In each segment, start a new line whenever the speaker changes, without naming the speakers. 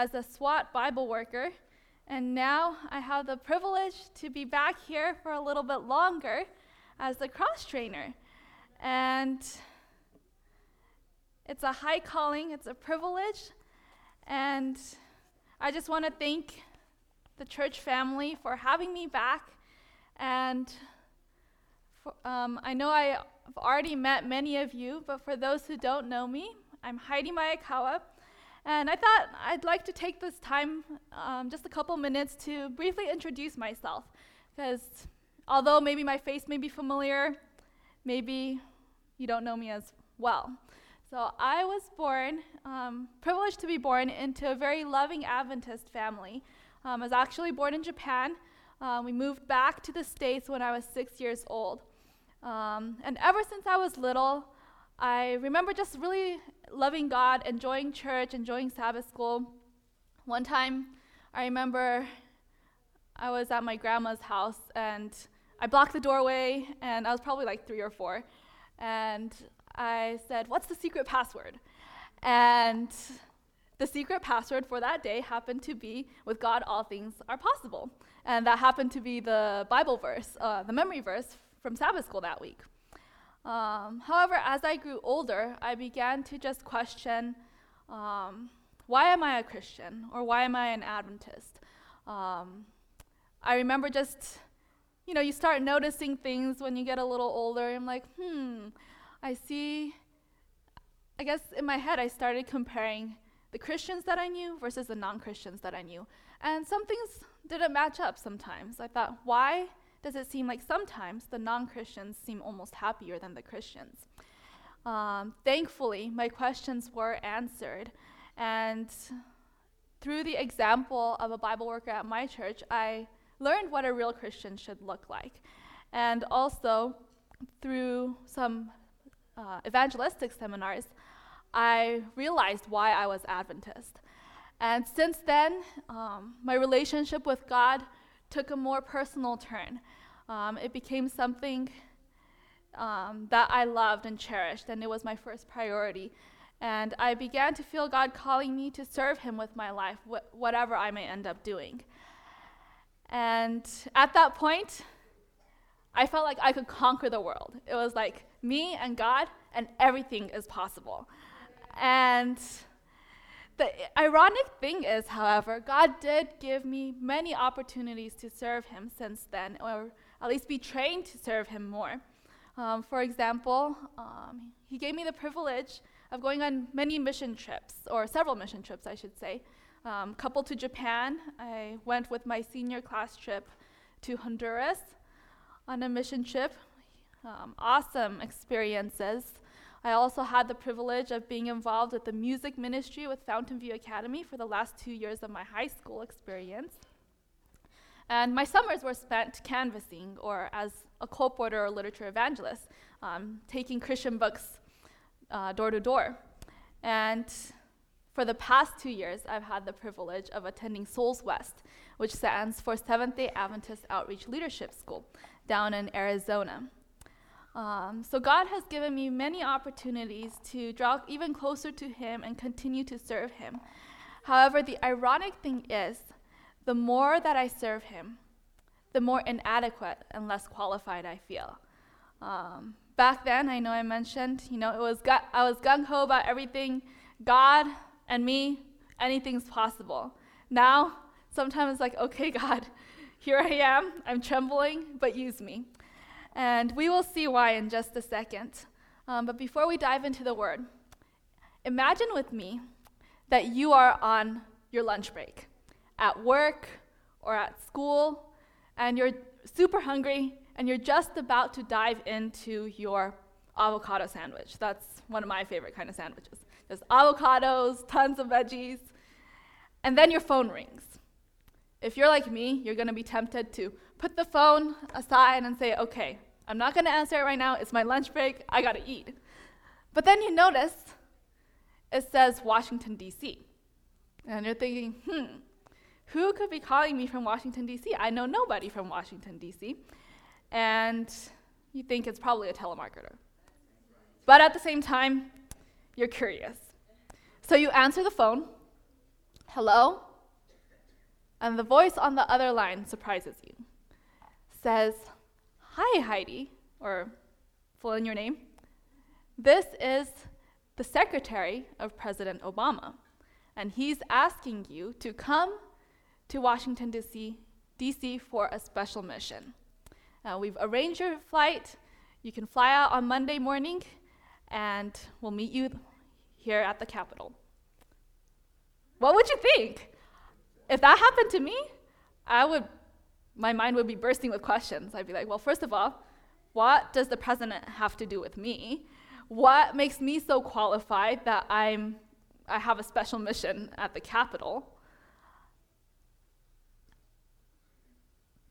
as a SWAT Bible worker, and now I have the privilege to be back here for a little bit longer as the cross trainer. And it's a high calling, it's a privilege, and I just want to thank the church family for having me back. And for, um, I know I've already met many of you, but for those who don't know me, I'm Heidi Miyakawa. And I thought I'd like to take this time, um, just a couple minutes, to briefly introduce myself. Because although maybe my face may be familiar, maybe you don't know me as well. So I was born, um, privileged to be born into a very loving Adventist family. Um, I was actually born in Japan. Um, we moved back to the States when I was six years old. Um, and ever since I was little, I remember just really loving God, enjoying church, enjoying Sabbath school. One time, I remember I was at my grandma's house and I blocked the doorway, and I was probably like three or four. And I said, What's the secret password? And the secret password for that day happened to be, With God, all things are possible. And that happened to be the Bible verse, uh, the memory verse from Sabbath school that week. Um, however, as I grew older, I began to just question um, why am I a Christian or why am I an Adventist? Um, I remember just, you know, you start noticing things when you get a little older. I'm like, hmm, I see. I guess in my head, I started comparing the Christians that I knew versus the non Christians that I knew. And some things didn't match up sometimes. I thought, why does it seem like sometimes the non Christians seem almost happier than the Christians. Um, thankfully, my questions were answered. And through the example of a Bible worker at my church, I learned what a real Christian should look like. And also, through some uh, evangelistic seminars, I realized why I was Adventist. And since then, um, my relationship with God took a more personal turn. Um, it became something um, that I loved and cherished, and it was my first priority. And I began to feel God calling me to serve Him with my life, wh- whatever I may end up doing. And at that point, I felt like I could conquer the world. It was like me and God, and everything is possible. And the ironic thing is, however, God did give me many opportunities to serve Him since then, or at least be trained to serve Him more. Um, for example, um, He gave me the privilege of going on many mission trips, or several mission trips, I should say. Um, coupled to Japan, I went with my senior class trip to Honduras on a mission trip. Um, awesome experiences. I also had the privilege of being involved with the music ministry with Fountainview Academy for the last two years of my high school experience. And my summers were spent canvassing or as a colporteur or literature evangelist, um, taking Christian books uh, door to door. And for the past two years, I've had the privilege of attending Souls West, which stands for Seventh day Adventist Outreach Leadership School down in Arizona. Um, so God has given me many opportunities to draw even closer to Him and continue to serve Him. However, the ironic thing is, the more that I serve Him, the more inadequate and less qualified I feel. Um, back then, I know I mentioned, you know, it was gu- I was gung ho about everything, God and me, anything's possible. Now, sometimes it's like, okay, God, here I am, I'm trembling, but use me. And we will see why in just a second. Um, but before we dive into the word, imagine with me that you are on your lunch break at work or at school, and you're super hungry and you're just about to dive into your avocado sandwich. That's one of my favorite kind of sandwiches. There's avocados, tons of veggies, and then your phone rings. If you're like me, you're going to be tempted to put the phone aside and say, okay, I'm not going to answer it right now. It's my lunch break. I got to eat. But then you notice it says Washington, D.C. And you're thinking, hmm, who could be calling me from Washington, D.C.? I know nobody from Washington, D.C. And you think it's probably a telemarketer. But at the same time, you're curious. So you answer the phone, Hello? And the voice on the other line surprises you. Says, Hi, Heidi, or fill in your name. This is the secretary of President Obama, and he's asking you to come to Washington, D.C., DC for a special mission. Uh, we've arranged your flight. You can fly out on Monday morning, and we'll meet you here at the Capitol. What would you think? If that happened to me, I would, my mind would be bursting with questions. I'd be like, well, first of all, what does the president have to do with me? What makes me so qualified that I'm, I have a special mission at the Capitol?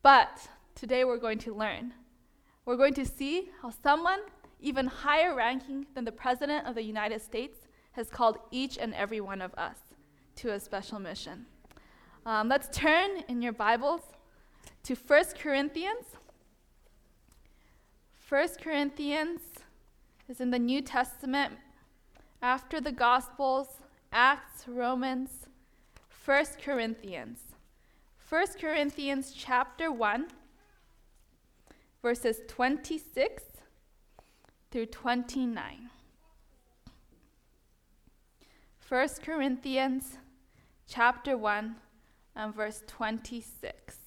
But today we're going to learn. We're going to see how someone even higher ranking than the President of the United States has called each and every one of us to a special mission. Um, let's turn in your Bibles to 1 Corinthians. 1 Corinthians is in the New Testament after the Gospels, Acts, Romans, 1 Corinthians. 1 Corinthians chapter 1, verses 26 through 29. 1 Corinthians chapter 1 and verse 26.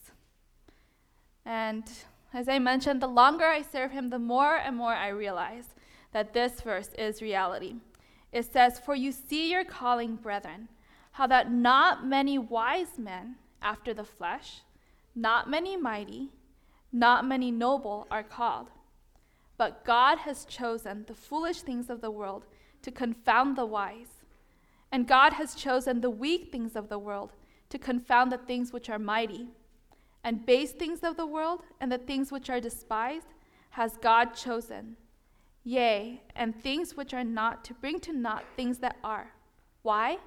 And as I mentioned, the longer I serve him, the more and more I realize that this verse is reality. It says, For you see your calling, brethren, how that not many wise men after the flesh, not many mighty, not many noble are called. But God has chosen the foolish things of the world to confound the wise. And God has chosen the weak things of the world to confound the things which are mighty. And base things of the world and the things which are despised has God chosen. Yea, and things which are not to bring to naught things that are. Why?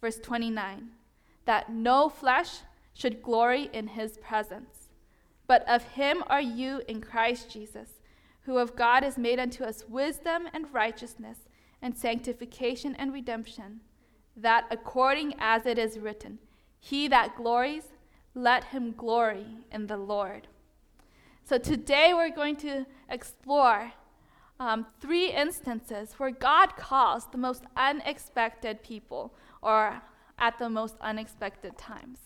Verse 29 that no flesh should glory in his presence. But of him are you in Christ Jesus, who of God is made unto us wisdom and righteousness and sanctification and redemption, that according as it is written, He that glories, let him glory in the Lord. So today we're going to explore um, three instances where God calls the most unexpected people or at the most unexpected times.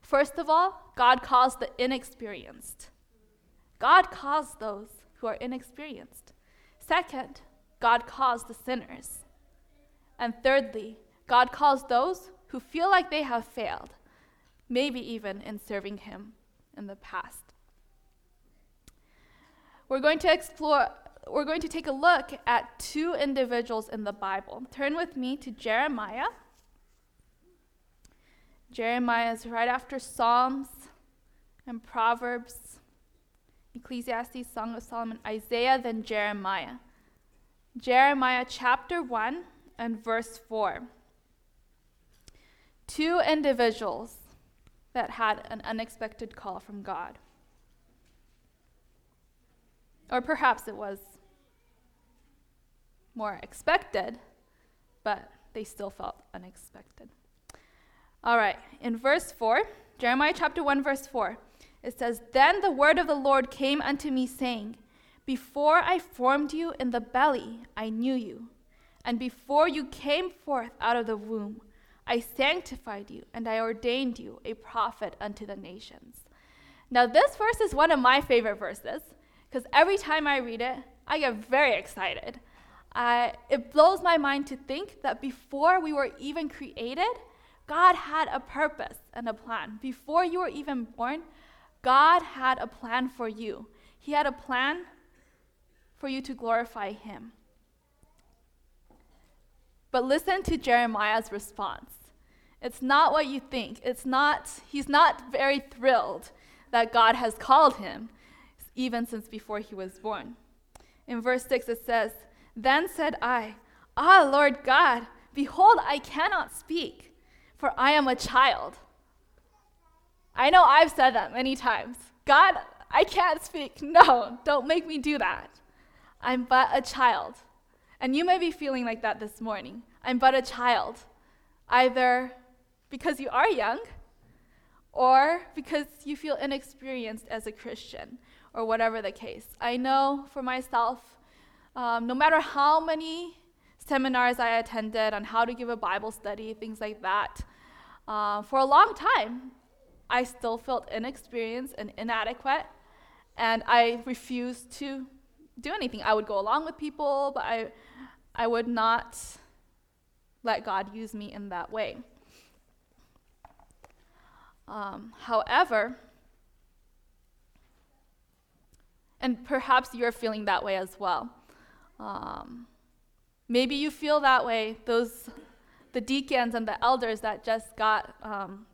First of all, God calls the inexperienced. God calls those who are inexperienced. Second, God calls the sinners. And thirdly, God calls those who feel like they have failed, maybe even in serving Him in the past. We're going to explore, we're going to take a look at two individuals in the Bible. Turn with me to Jeremiah Jeremiah is right after Psalms and Proverbs, Ecclesiastes, Song of Solomon, Isaiah, then Jeremiah. Jeremiah chapter 1 and verse 4. Two individuals that had an unexpected call from God. Or perhaps it was more expected, but they still felt unexpected. All right, in verse 4, Jeremiah chapter 1, verse 4, it says, Then the word of the Lord came unto me, saying, Before I formed you in the belly, I knew you. And before you came forth out of the womb, I sanctified you, and I ordained you a prophet unto the nations. Now, this verse is one of my favorite verses, because every time I read it, I get very excited. Uh, it blows my mind to think that before we were even created, God had a purpose and a plan. Before you were even born, God had a plan for you. He had a plan for you to glorify Him. But listen to Jeremiah's response. It's not what you think. It's not, he's not very thrilled that God has called him, even since before he was born. In verse 6, it says, Then said I, Ah, Lord God, behold, I cannot speak for I am a child. I know I've said that many times. God, I can't speak. No, don't make me do that. I'm but a child. And you may be feeling like that this morning. I'm but a child, either because you are young, or because you feel inexperienced as a Christian, or whatever the case. I know for myself, um, no matter how many seminars I attended on how to give a Bible study, things like that, uh, for a long time, I still felt inexperienced and inadequate, and I refused to do anything. I would go along with people, but I, I would not let God use me in that way. Um, however, and perhaps you're feeling that way as well. Um, maybe you feel that way, those, the deacons and the elders that just got um,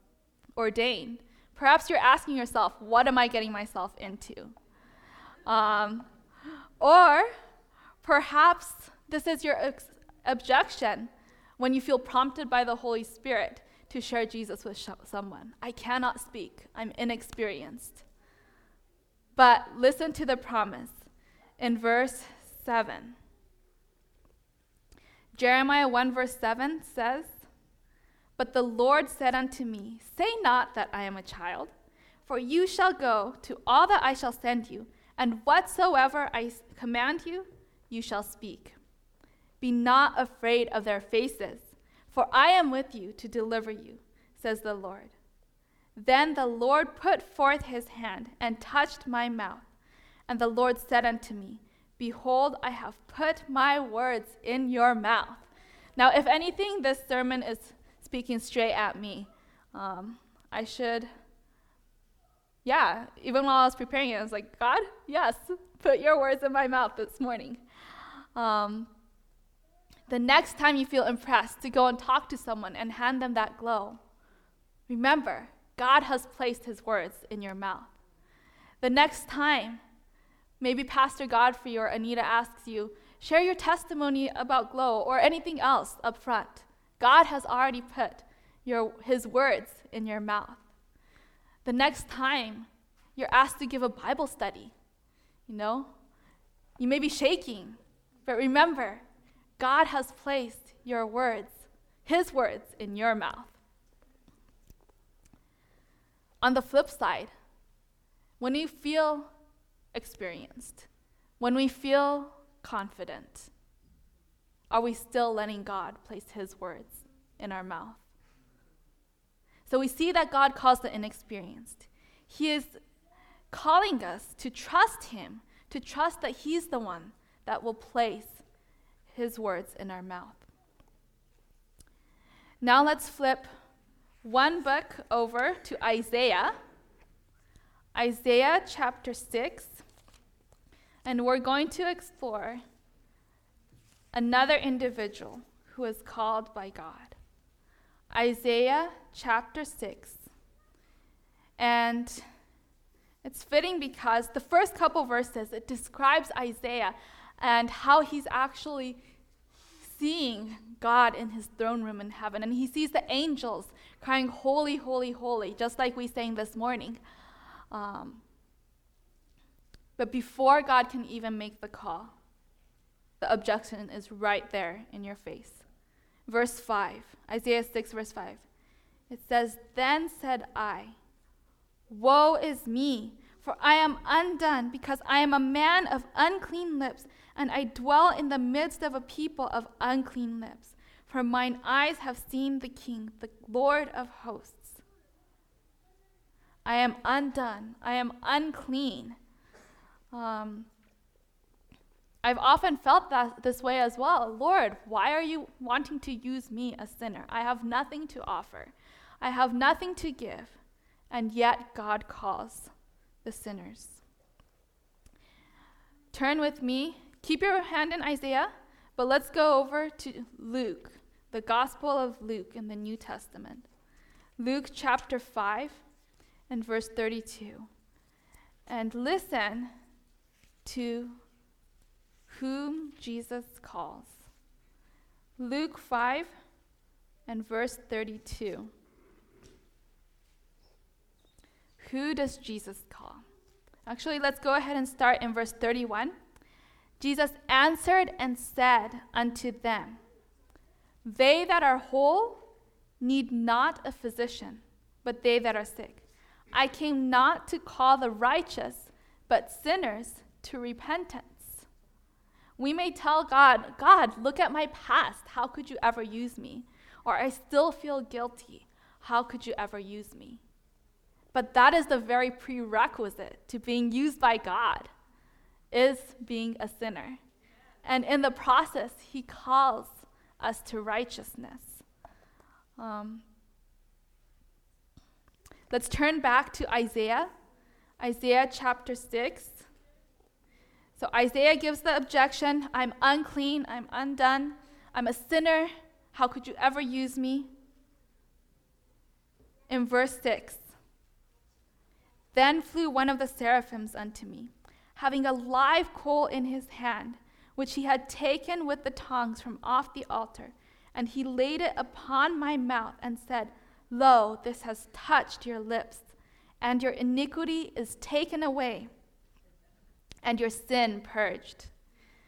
ordained. Perhaps you're asking yourself, what am I getting myself into? Um, or perhaps this is your ex- objection when you feel prompted by the Holy Spirit to share Jesus with sh- someone. I cannot speak, I'm inexperienced. But listen to the promise in verse 7. Jeremiah 1, verse 7 says, But the Lord said unto me, Say not that I am a child, for you shall go to all that I shall send you, and whatsoever I command you, you shall speak. Be not afraid of their faces, for I am with you to deliver you, says the Lord. Then the Lord put forth his hand and touched my mouth. And the Lord said unto me, Behold, I have put my words in your mouth. Now, if anything, this sermon is speaking straight at me. Um, I should, yeah, even while I was preparing it, I was like, God, yes, put your words in my mouth this morning. Um, the next time you feel impressed to go and talk to someone and hand them that glow, remember, God has placed his words in your mouth. The next time, maybe Pastor Godfrey or Anita asks you, share your testimony about glow or anything else up front. God has already put your, his words in your mouth. The next time you're asked to give a Bible study, you know, you may be shaking, but remember, God has placed your words, His words, in your mouth. On the flip side, when we feel experienced, when we feel confident, are we still letting God place His words in our mouth? So we see that God calls the inexperienced. He is calling us to trust Him, to trust that He's the one that will place his words in our mouth. Now let's flip one book over to Isaiah, Isaiah chapter 6, and we're going to explore another individual who is called by God. Isaiah chapter 6. And it's fitting because the first couple verses it describes Isaiah and how he's actually seeing God in his throne room in heaven. And he sees the angels crying, Holy, holy, holy, just like we sang this morning. Um, but before God can even make the call, the objection is right there in your face. Verse 5, Isaiah 6, verse 5. It says, Then said I, Woe is me, for I am undone, because I am a man of unclean lips and I dwell in the midst of a people of unclean lips. For mine eyes have seen the King, the Lord of hosts. I am undone. I am unclean. Um, I've often felt that this way as well. Lord, why are you wanting to use me, a sinner? I have nothing to offer. I have nothing to give. And yet God calls the sinners. Turn with me Keep your hand in Isaiah, but let's go over to Luke, the Gospel of Luke in the New Testament. Luke chapter 5 and verse 32. And listen to whom Jesus calls. Luke 5 and verse 32. Who does Jesus call? Actually, let's go ahead and start in verse 31. Jesus answered and said unto them, They that are whole need not a physician, but they that are sick. I came not to call the righteous, but sinners to repentance. We may tell God, God, look at my past. How could you ever use me? Or I still feel guilty. How could you ever use me? But that is the very prerequisite to being used by God is being a sinner. And in the process, he calls us to righteousness. Um, let's turn back to Isaiah, Isaiah chapter 6. So Isaiah gives the objection I'm unclean, I'm undone, I'm a sinner. How could you ever use me? In verse 6 Then flew one of the seraphims unto me, having a live coal in his hand, which he had taken with the tongs from off the altar. And he laid it upon my mouth and said, Lo, this has touched your lips, and your iniquity is taken away, and your sin purged.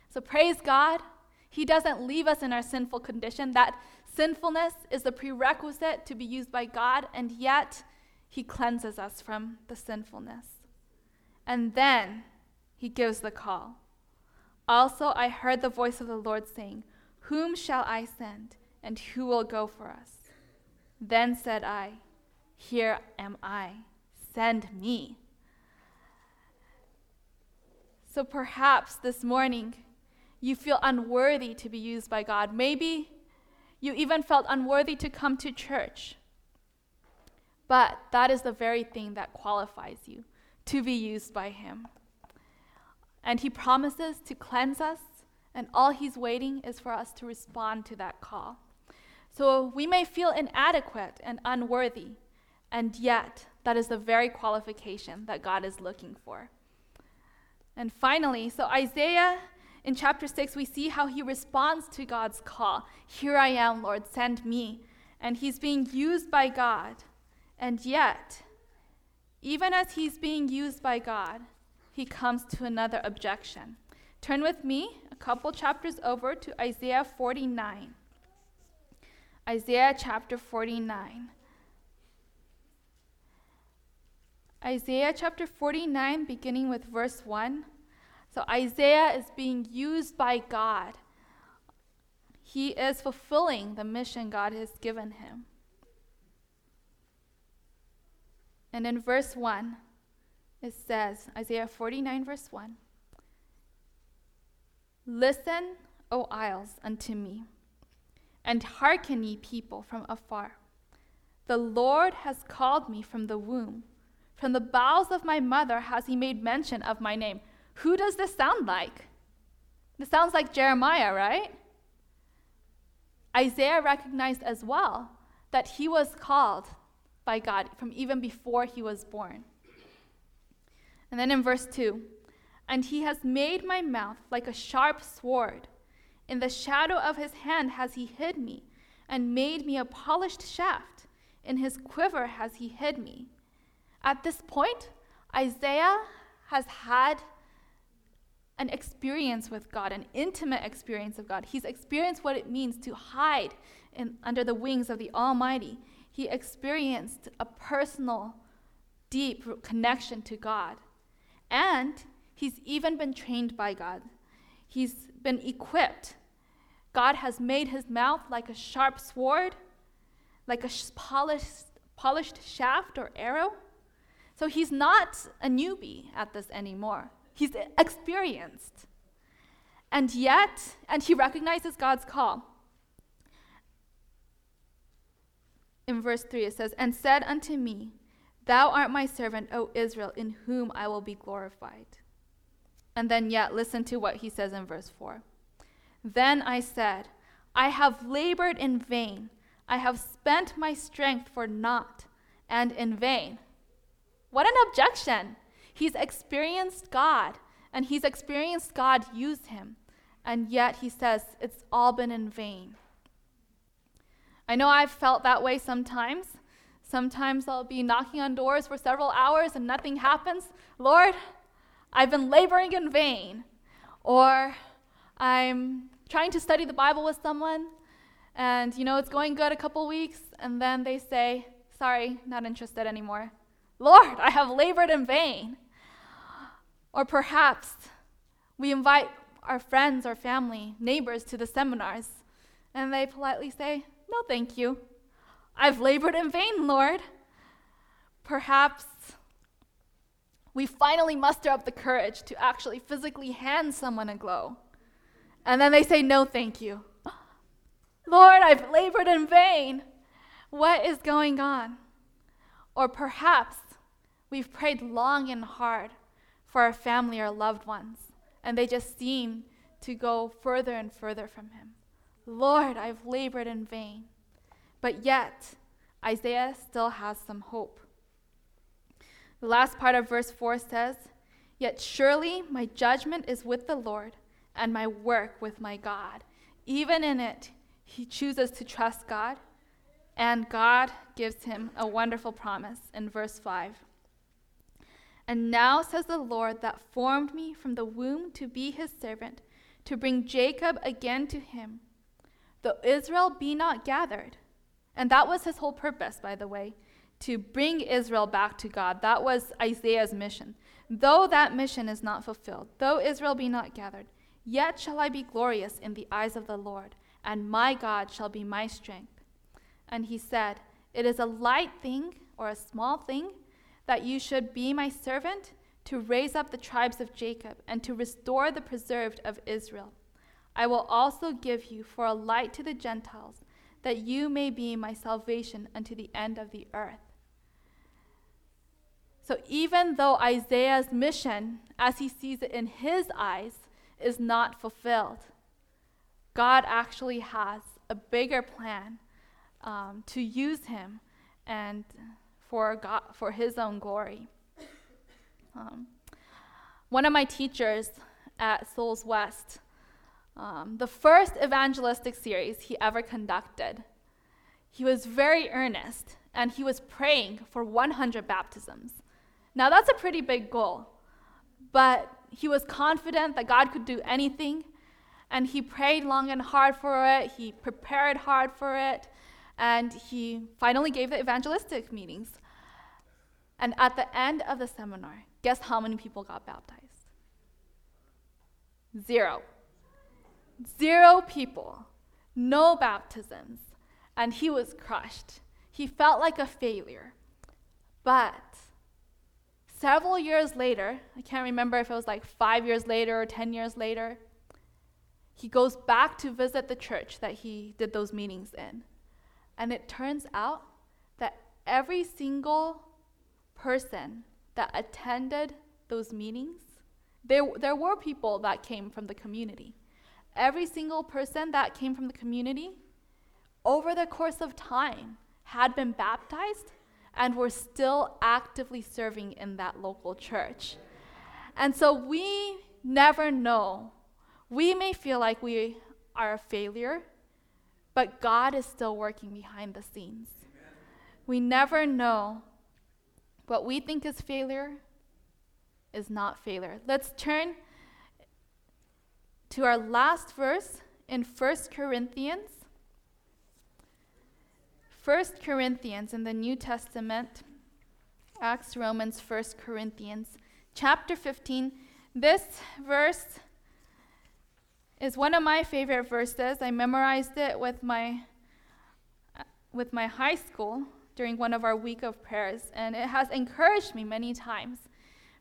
So praise God. He doesn't leave us in our sinful condition. That sinfulness is the prerequisite to be used by God, and yet He cleanses us from the sinfulness. And then He gives the call. Also, I heard the voice of the Lord saying, Whom shall I send, and who will go for us? Then said I, Here am I, send me. So perhaps this morning you feel unworthy to be used by God. Maybe you even felt unworthy to come to church. But that is the very thing that qualifies you to be used by Him. And He promises to cleanse us, and all He's waiting is for us to respond to that call. So we may feel inadequate and unworthy, and yet that is the very qualification that God is looking for. And finally, so Isaiah in chapter 6, we see how he responds to God's call Here I am, Lord, send me. And he's being used by God. And yet, even as he's being used by God, he comes to another objection. Turn with me a couple chapters over to Isaiah 49. Isaiah chapter 49. Isaiah chapter 49, beginning with verse 1. So Isaiah is being used by God. He is fulfilling the mission God has given him. And in verse 1, it says, Isaiah 49, verse 1 Listen, O isles, unto me, and hearken, ye people from afar. The Lord has called me from the womb. From the bowels of my mother has he made mention of my name. Who does this sound like? This sounds like Jeremiah, right? Isaiah recognized as well that he was called by God from even before he was born. And then in verse 2, and he has made my mouth like a sharp sword. In the shadow of his hand has he hid me, and made me a polished shaft. In his quiver has he hid me. At this point, Isaiah has had an experience with God, an intimate experience of God. He's experienced what it means to hide in, under the wings of the Almighty. He experienced a personal, deep connection to God. And he's even been trained by God. He's been equipped. God has made his mouth like a sharp sword, like a polished, polished shaft or arrow. So he's not a newbie at this anymore. He's experienced. And yet, and he recognizes God's call. In verse 3, it says, And said unto me, Thou art my servant, O Israel, in whom I will be glorified. And then, yet, listen to what he says in verse 4. Then I said, I have labored in vain. I have spent my strength for naught and in vain. What an objection! He's experienced God, and he's experienced God use him. And yet he says, it's all been in vain. I know I've felt that way sometimes. Sometimes I'll be knocking on doors for several hours and nothing happens. Lord, I've been laboring in vain. Or I'm trying to study the Bible with someone And, you know, it's going good a couple weeks, and then they say, Sorry, not interested anymore. Lord, I have labored in vain. Or perhaps we invite our friends or family, neighbors to the seminars, and they politely say, No, thank you. I've labored in vain, Lord. Perhaps we finally muster up the courage to actually physically hand someone a glow. And then they say, No, thank you. Lord, I've labored in vain. What is going on? Or perhaps we've prayed long and hard for our family or loved ones, and they just seem to go further and further from Him. Lord, I've labored in vain. But yet, Isaiah still has some hope. The last part of verse 4 says, Yet surely my judgment is with the Lord, and my work with my God. Even in it, he chooses to trust God, and God gives him a wonderful promise in verse 5. And now says the Lord that formed me from the womb to be his servant, to bring Jacob again to him, though Israel be not gathered. And that was his whole purpose, by the way, to bring Israel back to God. That was Isaiah's mission. Though that mission is not fulfilled, though Israel be not gathered, yet shall I be glorious in the eyes of the Lord, and my God shall be my strength. And he said, It is a light thing, or a small thing, that you should be my servant to raise up the tribes of Jacob and to restore the preserved of Israel. I will also give you for a light to the Gentiles, that you may be my salvation unto the end of the earth. So, even though Isaiah's mission, as he sees it in his eyes, is not fulfilled, God actually has a bigger plan um, to use him and for, God, for his own glory. Um, one of my teachers at Souls West, um, the first evangelistic series he ever conducted, he was very earnest and he was praying for 100 baptisms. Now, that's a pretty big goal, but he was confident that God could do anything, and he prayed long and hard for it. He prepared hard for it, and he finally gave the evangelistic meetings. And at the end of the seminar, guess how many people got baptized? Zero. Zero people. No baptisms. And he was crushed. He felt like a failure. But several years later, I can't remember if it was like five years later or 10 years later, he goes back to visit the church that he did those meetings in. And it turns out that every single person that attended those meetings, there, there were people that came from the community. Every single person that came from the community, over the course of time, had been baptized and were still actively serving in that local church. And so we never know. We may feel like we are a failure, but God is still working behind the scenes. We never know what we think is failure is not failure. Let's turn to our last verse in 1 Corinthians. 1 Corinthians in the New Testament, Acts, Romans, 1 Corinthians, chapter 15. This verse is one of my favorite verses. I memorized it with my with my high school during one of our week of prayers, and it has encouraged me many times.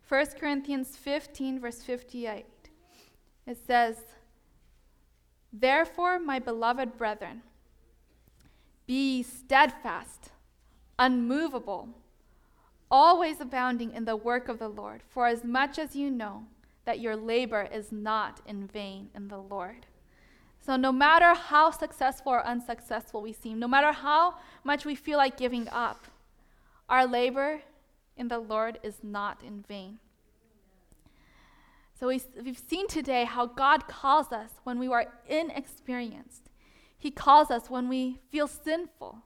1 Corinthians 15, verse 58. It says, Therefore, my beloved brethren, be steadfast, unmovable, always abounding in the work of the Lord, for as much as you know that your labor is not in vain in the Lord. So, no matter how successful or unsuccessful we seem, no matter how much we feel like giving up, our labor in the Lord is not in vain. So, we've seen today how God calls us when we are inexperienced. He calls us when we feel sinful.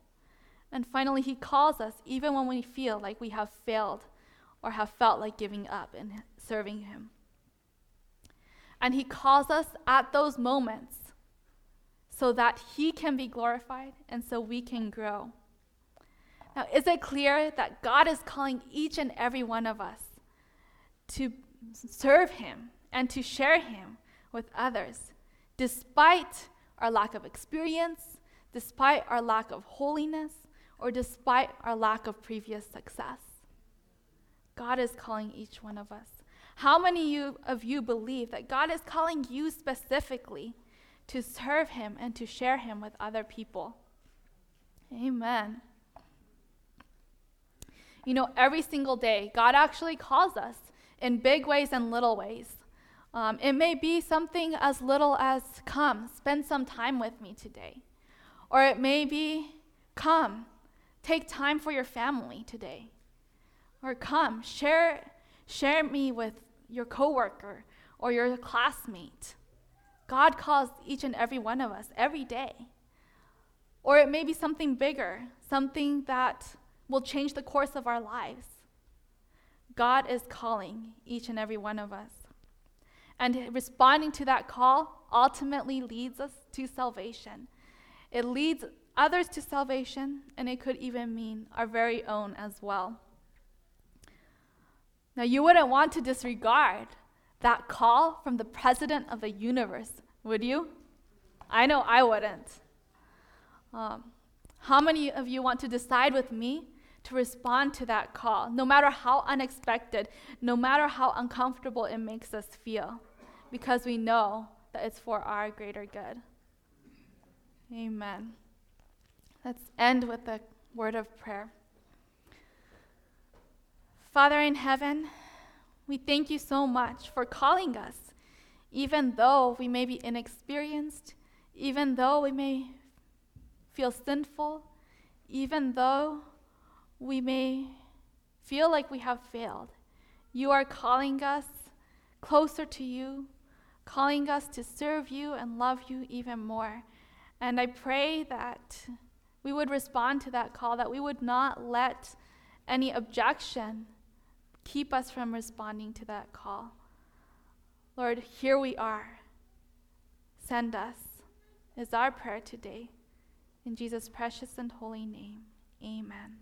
And finally, He calls us even when we feel like we have failed or have felt like giving up and serving Him. And He calls us at those moments so that He can be glorified and so we can grow. Now, is it clear that God is calling each and every one of us to serve Him and to share Him with others, despite our lack of experience, despite our lack of holiness, or despite our lack of previous success? God is calling each one of us. How many of you believe that God is calling you specifically to serve Him and to share Him with other people? Amen. You know, every single day, God actually calls us in big ways and little ways. Um, it may be something as little as come, spend some time with me today. Or it may be come, take time for your family today. Or come, share, share me with your coworker or your classmate. God calls each and every one of us every day. Or it may be something bigger, something that will change the course of our lives. God is calling each and every one of us. And responding to that call ultimately leads us to salvation. It leads others to salvation, and it could even mean our very own as well. Now, you wouldn't want to disregard that call from the president of the universe, would you? I know I wouldn't. Um, how many of you want to decide with me to respond to that call, no matter how unexpected, no matter how uncomfortable it makes us feel, because we know that it's for our greater good? Amen. Let's end with a word of prayer. Father in heaven, we thank you so much for calling us, even though we may be inexperienced, even though we may feel sinful, even though we may feel like we have failed. You are calling us closer to you, calling us to serve you and love you even more. And I pray that we would respond to that call, that we would not let any objection Keep us from responding to that call. Lord, here we are. Send us, is our prayer today. In Jesus' precious and holy name, amen.